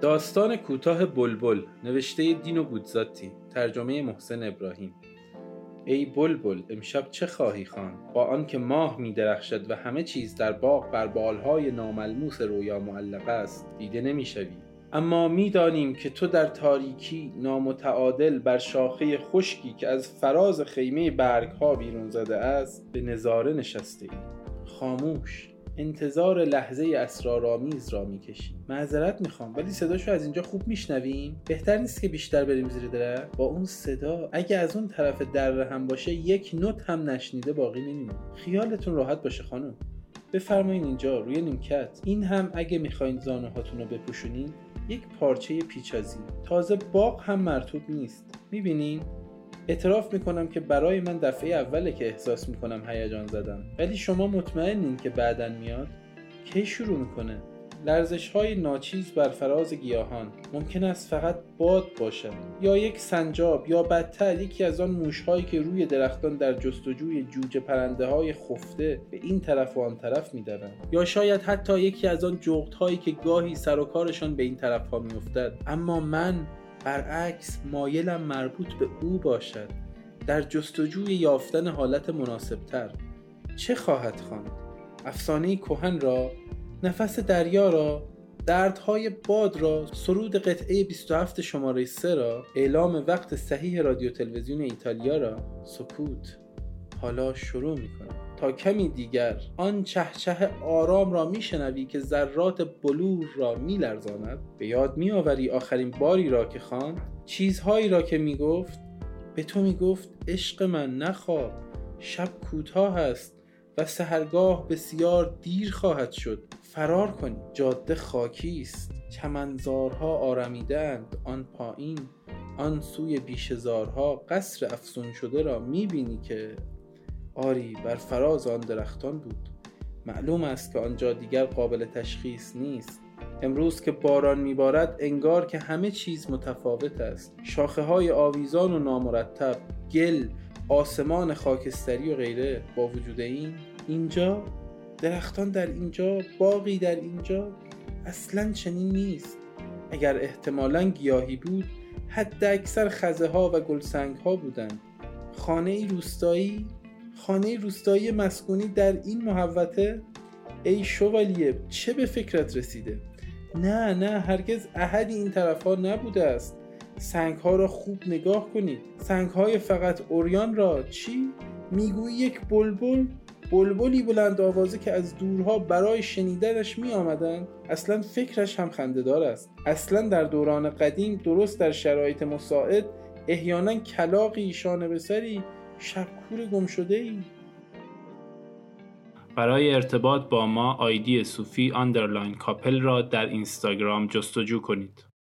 داستان کوتاه بلبل نوشته دین و بودزاتی ترجمه محسن ابراهیم. ای بلبل امشب چه خواهی خان با آنکه ماه می درخشد و همه چیز در باغ بر بالهای ناملموس رویا معلق است دیده نمی‌شوی اما می‌دانیم که تو در تاریکی نامتعادل بر شاخه خشکی که از فراز خیمه برگ ها بیرون زده است به نظاره نشسته ای. خاموش. انتظار لحظه اسرارآمیز را می‌کشیم. معذرت می‌خوام ولی صداشو از اینجا خوب میشنویم؟ بهتر نیست که بیشتر بریم زیر در با اون صدا اگه از اون طرف در هم باشه یک نوت هم نشنیده باقی نمیمونه خیالتون راحت باشه خانم. بفرمایین اینجا روی نیمکت. این هم اگه می‌خواین زانه هاتون رو بپوشونین یک پارچه پیچازی. تازه باغ هم مرتوب نیست. می‌بینین؟ اعتراف می‌کنم که برای من دفعه اوله که احساس می‌کنم هیجان زدم. ولی شما مطمئنین که بعدا میاد؟ کی شروع می‌کنه؟ لرزش های ناچیز بر فراز گیاهان. ممکن است فقط باد باشد. یا یک سنجاب یا بدتر یکی از آن موش هایی که روی درختان در جستجوی جوجه پرنده های خفته به این طرف و آن طرف می‌دوند. یا شاید حتی یکی از آن جغت هایی که گاهی سر و کارشان به این طرف ها میافتد. اما من برعکس مایلم مربوط به او باشد. در جستجوی یافتن حالت مناسبتر. چه خواهد خواند؟ افسانه کهن را نفس دریا را دردهای باد را سرود قطعه 27 شماره 3 را اعلام وقت صحیح رادیو تلویزیون ایتالیا را. سکوت. حالا شروع می‌کنم. تا کمی دیگر آن چهچه آرام را میشنوی که ذرات بلور را میلرزاند. به یاد میآوری آخرین باری را که خواند. چیزهایی را که می‌گفت به تو می‌گفت عشق من نخواب شب کوتاه است و سهرگاه بسیار دیر خواهد شد. فرار کنی جاده خاکی است. چمنزارها آرمیدند آن پایین. آن سوی بیشزارها قصر افسون شده را می‌بینی که آری بر فراز آن درختان بود. معلوم است که آنجا دیگر قابل تشخیص نیست. امروز که باران میبارد انگار که همه چیز متفاوت است. شاخه های آویزان و نامرتب گل آسمان خاکستری و غیره با وجود این اینجا درختان در اینجا باقی در اینجا اصلا چنین نیست. اگر احتمالا گیاهی بود حد اکثر خزه ها و گلسنگ ها بودند. خانه ای روستایی خانه روستایی مسکونی در این محوطه؟ ای شوالیه چه به فکرت رسیده؟ نه نه هرگز احدی این طرف ها نبوده است. سنگ ها را خوب نگاه کنید. سنگ های فقط اوریان را. چی؟ می‌گویی یک بلبل؟ بلبلی بلند آوازه که از دورها برای شنیدنش می آمدن اصلا فکرش هم خندهدار است. اصلا در دوران قدیم درست در شرایط مساعد احیانا کلاقی شانه به سری شبکور گم شده ای برای ارتباط با ما آیدی صوفی اندرلاین کاپل را در اینستاگرام جستجو کنید.